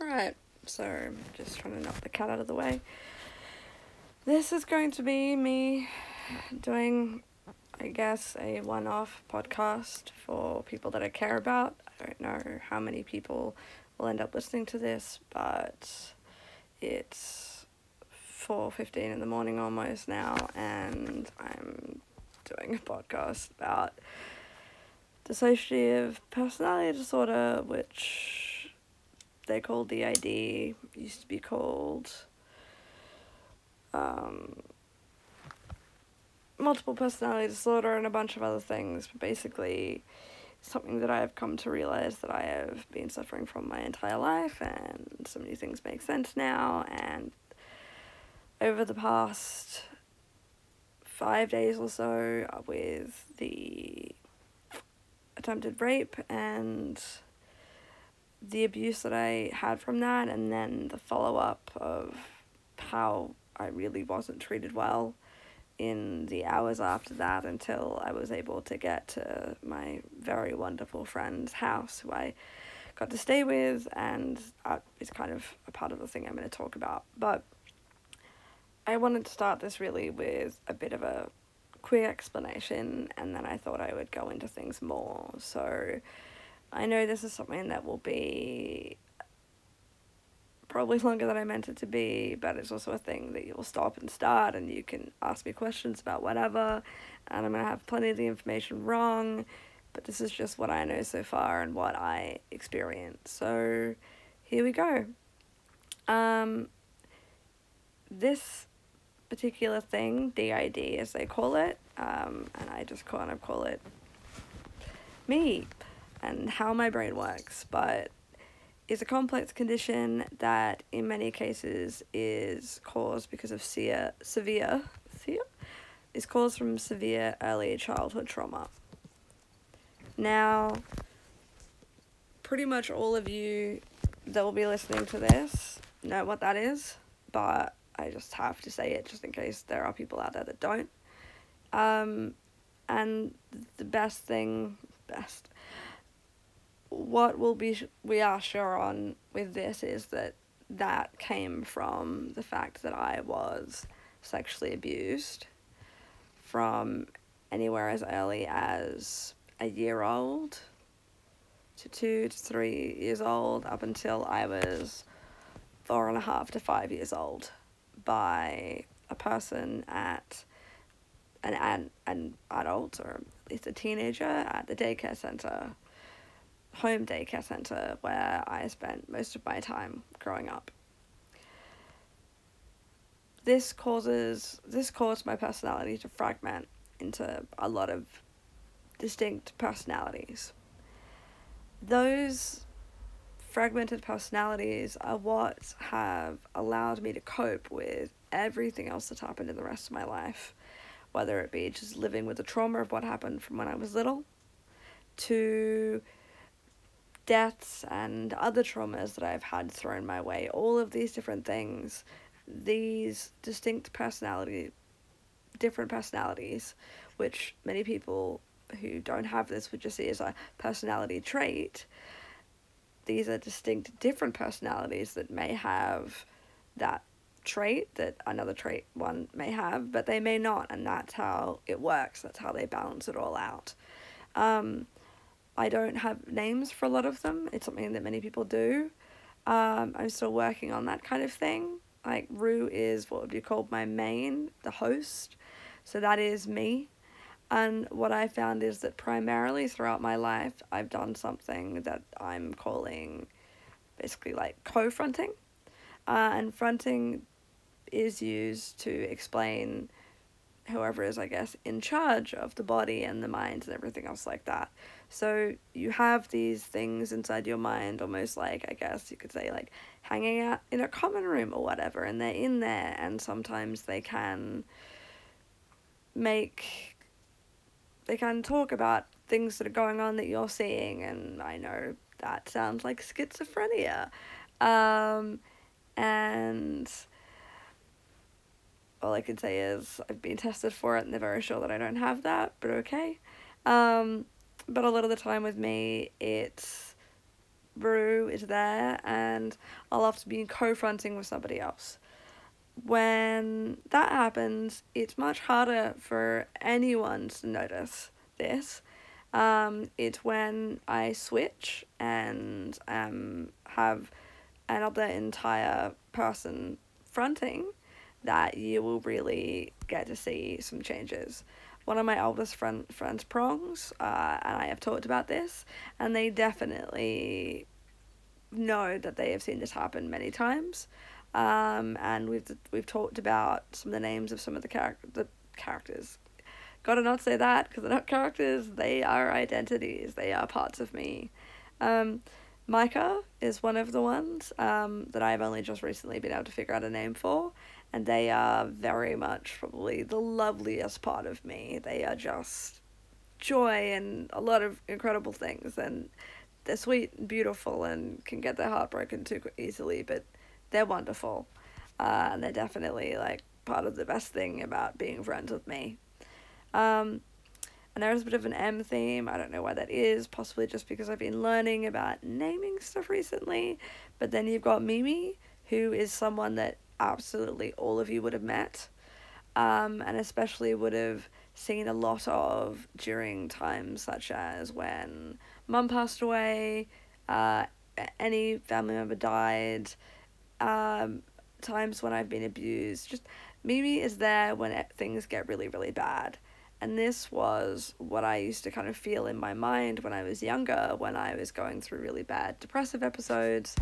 Alright, so I'm just trying to knock the cat out of the way. This is going to be me doing, I guess, a one off podcast for people that I care about. I don't know how many people will end up listening to this, but it's 4.15 in the morning almost now, and I'm doing a podcast about dissociative personality disorder, which they called DID, used to be called um, multiple personality disorder and a bunch of other things, but basically something that I have come to realize that I have been suffering from my entire life, and so many things make sense now. And over the past five days or so, with the attempted rape and the abuse that I had from that, and then the follow up of how I really wasn't treated well in the hours after that until I was able to get to my very wonderful friend's house who I got to stay with, and uh, it's kind of a part of the thing I'm going to talk about. But I wanted to start this really with a bit of a quick explanation, and then I thought I would go into things more. So, I know this is something that will be probably longer than I meant it to be, but it's also a thing that you'll stop and start and you can ask me questions about whatever. And I'm going to have plenty of the information wrong, but this is just what I know so far and what I experience. So here we go. Um, this particular thing, DID as they call it, um, and I just kind of call it me and how my brain works, but it's a complex condition that in many cases is caused because of severe, severe, severe, is caused from severe early childhood trauma. Now, pretty much all of you that will be listening to this know what that is, but I just have to say it just in case there are people out there that don't. Um, and the best thing, best, what will be we are sure on with this is that that came from the fact that I was sexually abused from anywhere as early as a year old to two to three years old up until I was four and a half to five years old by a person at an, an, an adult or at least a teenager at the daycare center home daycare centre where I spent most of my time growing up. This causes this caused my personality to fragment into a lot of distinct personalities. Those fragmented personalities are what have allowed me to cope with everything else that's happened in the rest of my life, whether it be just living with the trauma of what happened from when I was little to deaths and other traumas that I've had thrown my way, all of these different things, these distinct personality, different personalities, which many people who don't have this would just see as a personality trait. These are distinct different personalities that may have that trait that another trait one may have, but they may not, and that's how it works. That's how they balance it all out. Um, I don't have names for a lot of them. It's something that many people do. Um, I'm still working on that kind of thing. Like Rue is what would be called my main, the host. So that is me. And what I found is that primarily throughout my life, I've done something that I'm calling basically like co fronting. Uh, and fronting is used to explain whoever is, I guess, in charge of the body and the mind and everything else like that. So you have these things inside your mind, almost like, I guess you could say, like hanging out in a common room or whatever, and they're in there, and sometimes they can make, they can talk about things that are going on that you're seeing, and I know that sounds like schizophrenia. Um, and all I can say is I've been tested for it and they're very sure that I don't have that, but okay. Um, but a lot of the time with me, it's Rue is there, and I'll often be co-fronting with somebody else. When that happens, it's much harder for anyone to notice this. Um, it's when I switch and um, have another entire person fronting that you will really get to see some changes. One of my oldest friend, friends, Prongs, uh, and I have talked about this, and they definitely know that they have seen this happen many times. Um, and we've we've talked about some of the names of some of the character the characters. Gotta not say that because they're not characters; they are identities. They are parts of me. Um, Micah is one of the ones um, that I've only just recently been able to figure out a name for, and they are very much probably the loveliest part of me. They are just joy and a lot of incredible things, and they're sweet and beautiful and can get their heart broken too easily, but they're wonderful, uh, and they're definitely like part of the best thing about being friends with me. Um, and there's a bit of an M theme. I don't know why that is, possibly just because I've been learning about naming stuff recently. But then you've got Mimi, who is someone that absolutely all of you would have met, um, and especially would have seen a lot of during times such as when mum passed away, uh, any family member died, um, times when I've been abused. Just Mimi is there when things get really, really bad. And this was what I used to kind of feel in my mind when I was younger, when I was going through really bad depressive episodes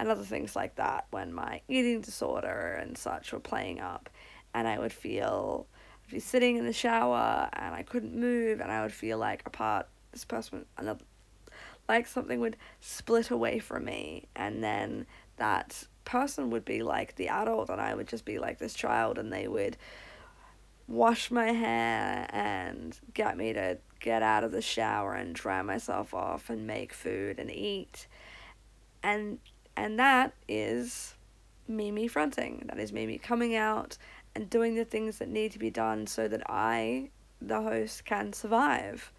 and other things like that, when my eating disorder and such were playing up. And I would feel, I'd be sitting in the shower and I couldn't move, and I would feel like a part, this person, another, like something would split away from me. And then that person would be like the adult, and I would just be like this child, and they would wash my hair and get me to get out of the shower and dry myself off and make food and eat. And and that is Mimi fronting. That is Mimi coming out and doing the things that need to be done so that I, the host, can survive.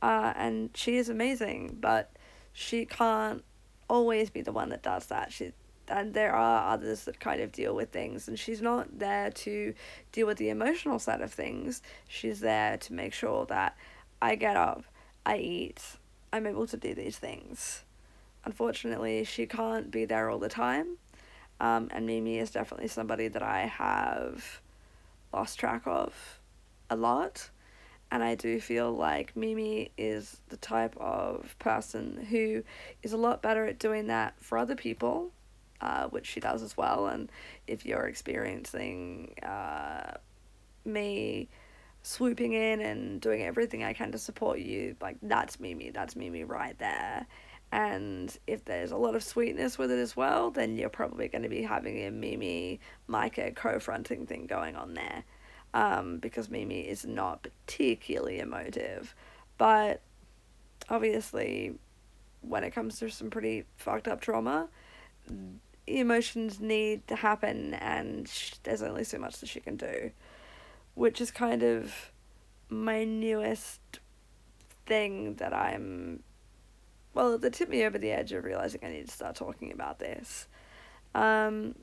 Uh, and she is amazing, but she can't always be the one that does that. She and there are others that kind of deal with things and she's not there to deal with the emotional side of things she's there to make sure that i get up i eat i'm able to do these things unfortunately she can't be there all the time um, and mimi is definitely somebody that i have lost track of a lot and I do feel like Mimi is the type of person who is a lot better at doing that for other people uh, which she does as well. And if you're experiencing uh, me swooping in and doing everything I can to support you, like that's Mimi, that's Mimi right there. And if there's a lot of sweetness with it as well, then you're probably going to be having a Mimi Micah co fronting thing going on there. Um, because Mimi is not particularly emotive. But obviously, when it comes to some pretty fucked up trauma, emotions need to happen and sh- there's only so much that she can do which is kind of my newest thing that i'm well that tipped me over the edge of realizing i need to start talking about this. Um,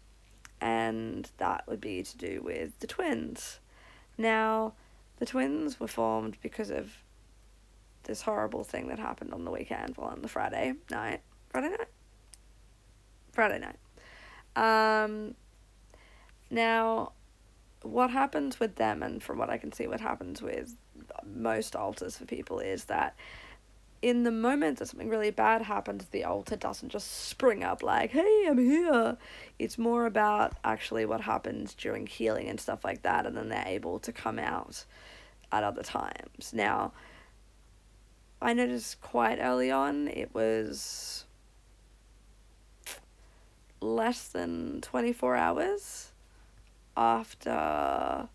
and that would be to do with the twins. Now the twins were formed because of this horrible thing that happened on the weekend well on the friday night. Friday night? Friday night. Um, now, what happens with them, and from what I can see, what happens with most alters for people is that in the moment that something really bad happens, the alter doesn't just spring up like, hey, I'm here. It's more about actually what happens during healing and stuff like that, and then they're able to come out at other times. Now, I noticed quite early on, it was less than 24 hours after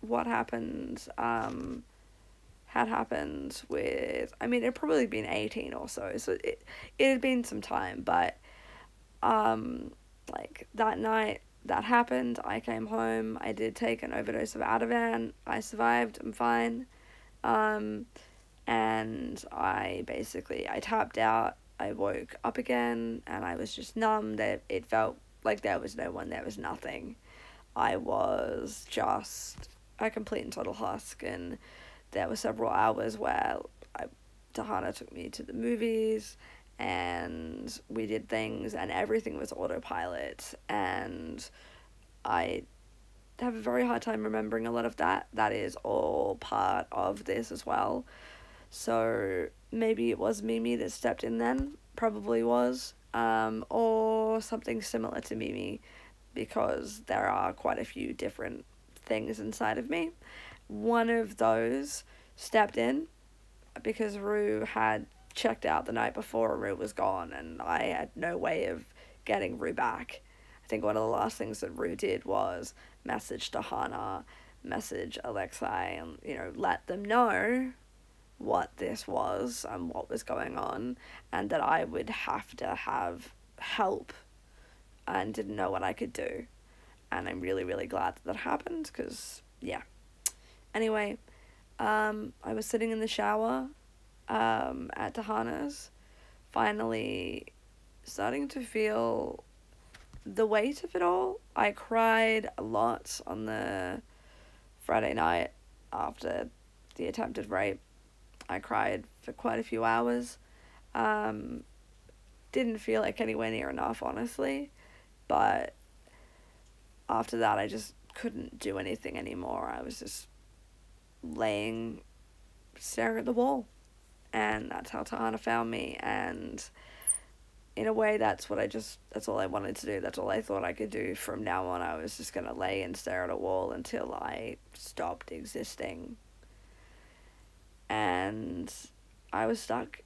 what happened um, had happened with I mean it probably been 18 or so so it it had been some time but um like that night that happened I came home I did take an overdose of Ativan I survived I'm fine um and I basically I tapped out. I woke up again, and I was just numb. That it felt like there was no one. There was nothing. I was just a complete and total husk, and there were several hours where I, Tahana took me to the movies, and we did things, and everything was autopilot, and I have a very hard time remembering a lot of that. That is all part of this as well. So maybe it was Mimi that stepped in then, probably was, um, or something similar to Mimi, because there are quite a few different things inside of me. One of those stepped in because Rue had checked out the night before Rue was gone, and I had no way of getting Rue back. I think one of the last things that Rue did was message Tahana, message Alexei, and you know let them know what this was and what was going on, and that I would have to have help, and didn't know what I could do, and I'm really really glad that that happened because yeah. Anyway, um, I was sitting in the shower, um, at Tahana's, finally, starting to feel the weight of it all. I cried a lot on the Friday night after the attempted rape. I cried for quite a few hours. Um, didn't feel like anywhere near enough, honestly. But after that, I just couldn't do anything anymore. I was just laying, staring at the wall. And that's how Tahana found me. And in a way, that's what I just, that's all I wanted to do. That's all I thought I could do from now on. I was just going to lay and stare at a wall until I stopped existing. And I was stuck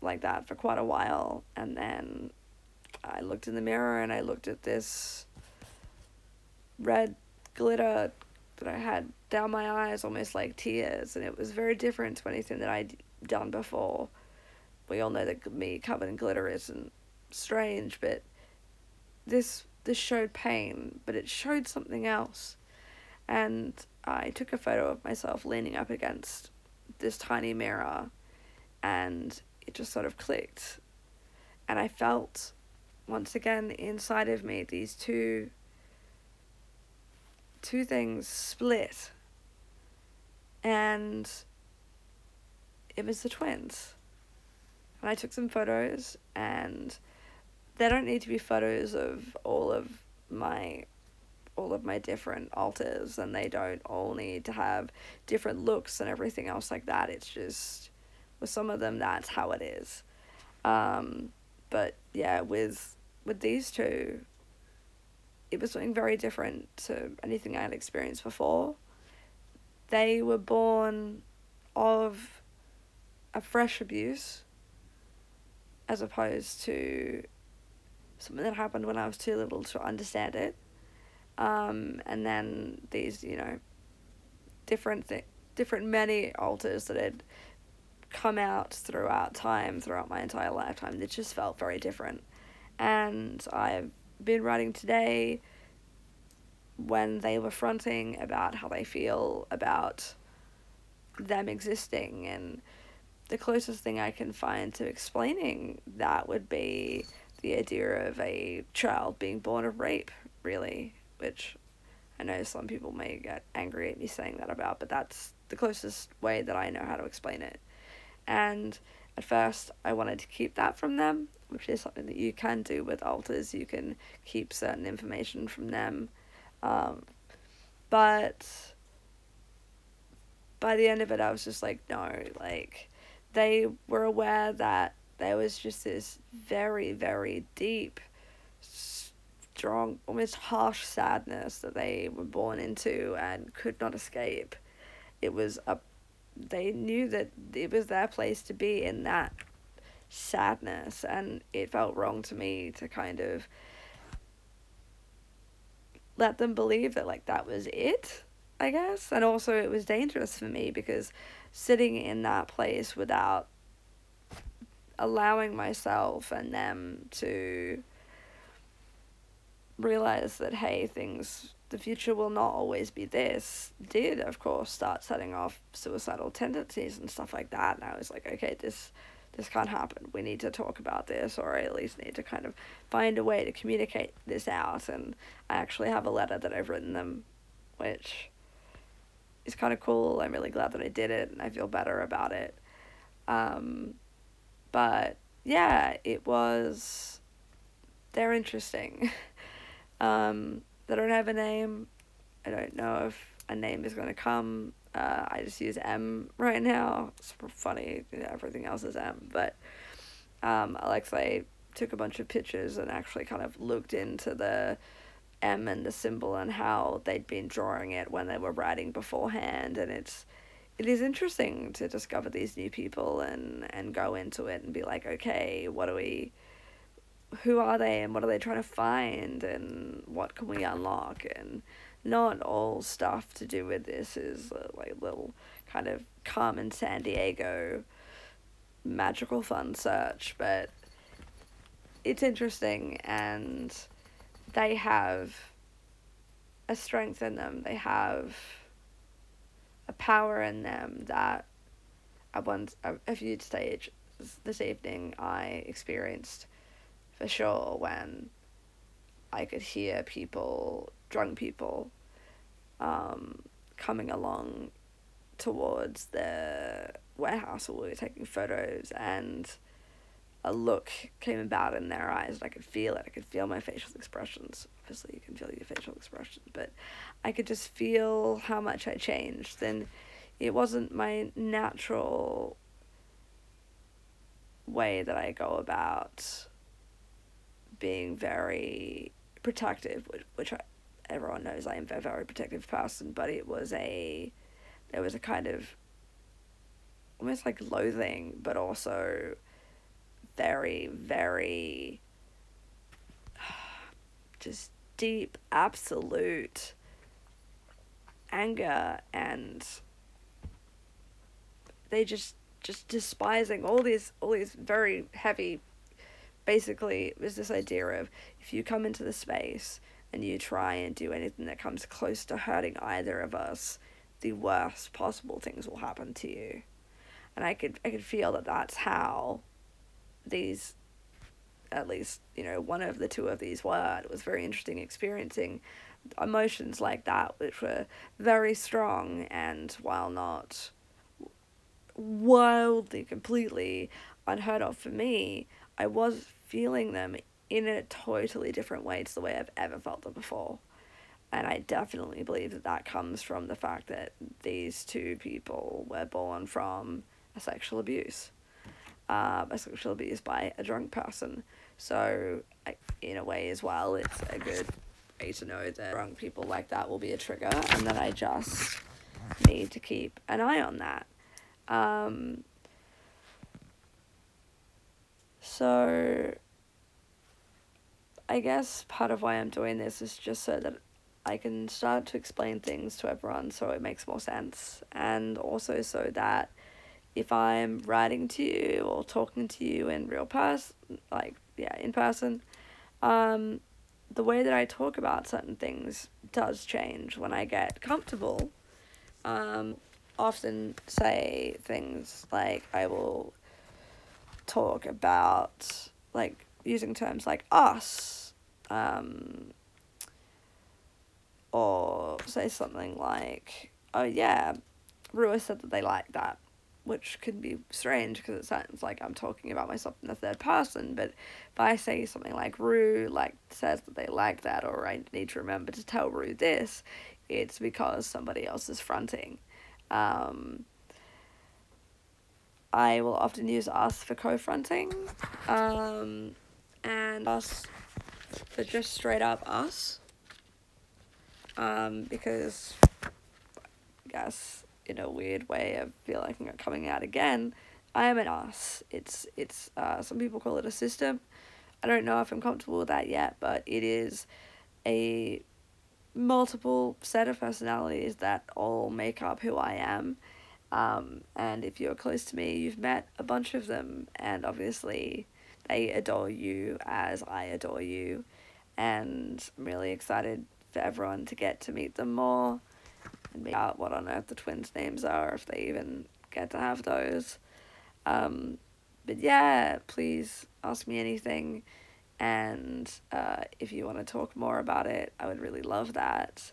like that for quite a while. And then I looked in the mirror and I looked at this red glitter that I had down my eyes, almost like tears. And it was very different to anything that I'd done before. We all know that me covered in glitter isn't strange, but this this showed pain, but it showed something else. And I took a photo of myself leaning up against this tiny mirror and it just sort of clicked. And I felt once again inside of me these two two things split. And it was the twins. And I took some photos and they don't need to be photos of all of my all of my different alters and they don't all need to have different looks and everything else like that it's just with some of them that's how it is um, but yeah with with these two it was something very different to anything i had experienced before they were born of a fresh abuse as opposed to something that happened when I was too little to understand it. Um, and then these, you know, different different many alters that had come out throughout time, throughout my entire lifetime, that just felt very different. And I've been writing today when they were fronting about how they feel about them existing and the closest thing I can find to explaining that would be the idea of a child being born of rape, really, which I know some people may get angry at me saying that about, but that's the closest way that I know how to explain it. And at first, I wanted to keep that from them, which is something that you can do with alters. You can keep certain information from them. Um, but by the end of it, I was just like, no, like, they were aware that there was just this very, very deep, strong, almost harsh sadness that they were born into and could not escape. It was a, they knew that it was their place to be in that sadness, and it felt wrong to me to kind of let them believe that like that was it i guess. And also it was dangerous for me because sitting in that place without allowing myself and them to realize that hey things the future will not always be this did of course start setting off suicidal tendencies and stuff like that. And i was like okay this this can't happen. We need to talk about this or I at least need to kind of find a way to communicate this out. And i actually have a letter that i've written them which is kind of cool. I'm really glad that i did it and i feel better about it. Um, but yeah it was they're interesting. Um, they don't have a name. I don't know if a name is going to come. Uh, I just use M right now. It's funny. Everything else is M. But um, Alexei took a bunch of pictures and actually kind of looked into the M and the symbol and how they'd been drawing it when they were writing beforehand. And it's it is interesting to discover these new people and, and go into it and be like, okay, what do we who are they and what are they trying to find and what can we unlock and not all stuff to do with this is uh, like little kind of Carmen Sandiego magical fun search, but it's interesting and they have a strength in them. They have a power in them that at one a, few stage this evening I experienced for sure when I could hear people, drunk people, um, coming along towards the warehouse where we were taking photos and a look came about in their eyes. And I could feel it. I could feel my facial expressions. Obviously, you can feel your facial expressions, but I could just feel how much I changed. And it wasn't my natural way that I go about being very protective, which, which I, everyone knows I am a very protective person, but it was a, there was a kind of almost like loathing, but also very, very just deep, absolute anger and they just just despising all these all these very heavy basically was this idea of if you come into the space and you try and do anything that comes close to hurting either of us, the worst possible things will happen to you. And I could I could feel that that's how these at least, you know, one of the two of these were. It was very interesting experiencing emotions like that, which were very strong and while not wildly, completely unheard of for me, I was feeling them in a totally different way to the way I've ever felt them before. And I definitely believe that that comes from the fact that these two people were born from a sexual abuse, uh, a sexual abuse by a drunk person. So, in a way, as well, it's a good way to know that drunk people like that will be a trigger, and that I just need to keep an eye on that. Um, so, I guess part of why I'm doing this is just so that I can start to explain things to everyone so it makes more sense. And also so that if I'm writing to you or talking to you in real person, like, yeah, in person, um, the way that I talk about certain things does change when I get comfortable. Um, often say things like I will talk about like using terms like us um, or say something like oh yeah Rua said that they like that which could be strange because it sounds like I'm talking about myself in the third person but if I say something like Rue like says that they like that or I need to remember to tell Rue this it's because somebody else is fronting. Um, I will often use us for co-fronting, um, and us for just straight up us, um, because I guess in a weird way I feel like I'm coming out again. I am an us. It's it's uh, some people call it a system. I don't know if I'm comfortable with that yet, but it is a multiple set of personalities that all make up who I am um, and if you're close to me, you've met a bunch of them, and obviously they adore you as I adore you. and I'm really excited for everyone to get to meet them more and meet out what on earth the twins' names are if they even get to have those. Um, but yeah, please ask me anything. And uh, if you want to talk more about it, I would really love that.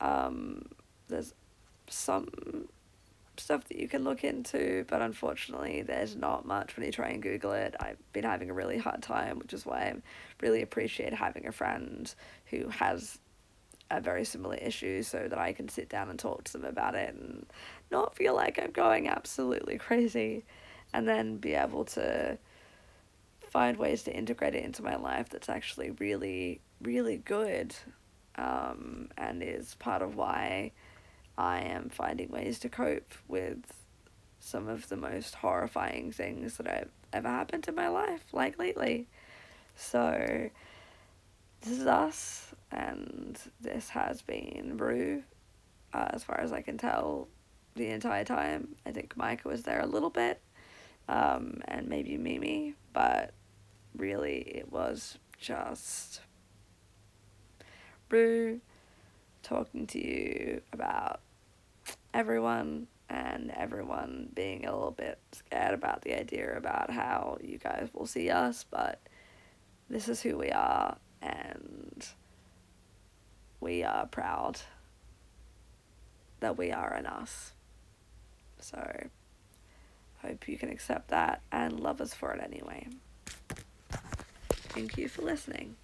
Um, there's some stuff that you can look into, but unfortunately, there's not much when you try and Google it. I've been having a really hard time, which is why I really appreciate having a friend who has a very similar issue so that I can sit down and talk to them about it and not feel like I'm going absolutely crazy and then be able to find ways to integrate it into my life that's actually really, really good um, and is part of why I am finding ways to cope with some of the most horrifying things that have ever happened in my life, like lately. So, this is us, and this has been Rue, uh, as far as I can tell, the entire time. I think Micah was there a little bit, um, and maybe Mimi, but really it was just Rue talking to you about everyone and everyone being a little bit scared about the idea about how you guys will see us, but this is who we are and we are proud that we are in us. So, hope you can accept that and love us for it anyway. Thank you for listening.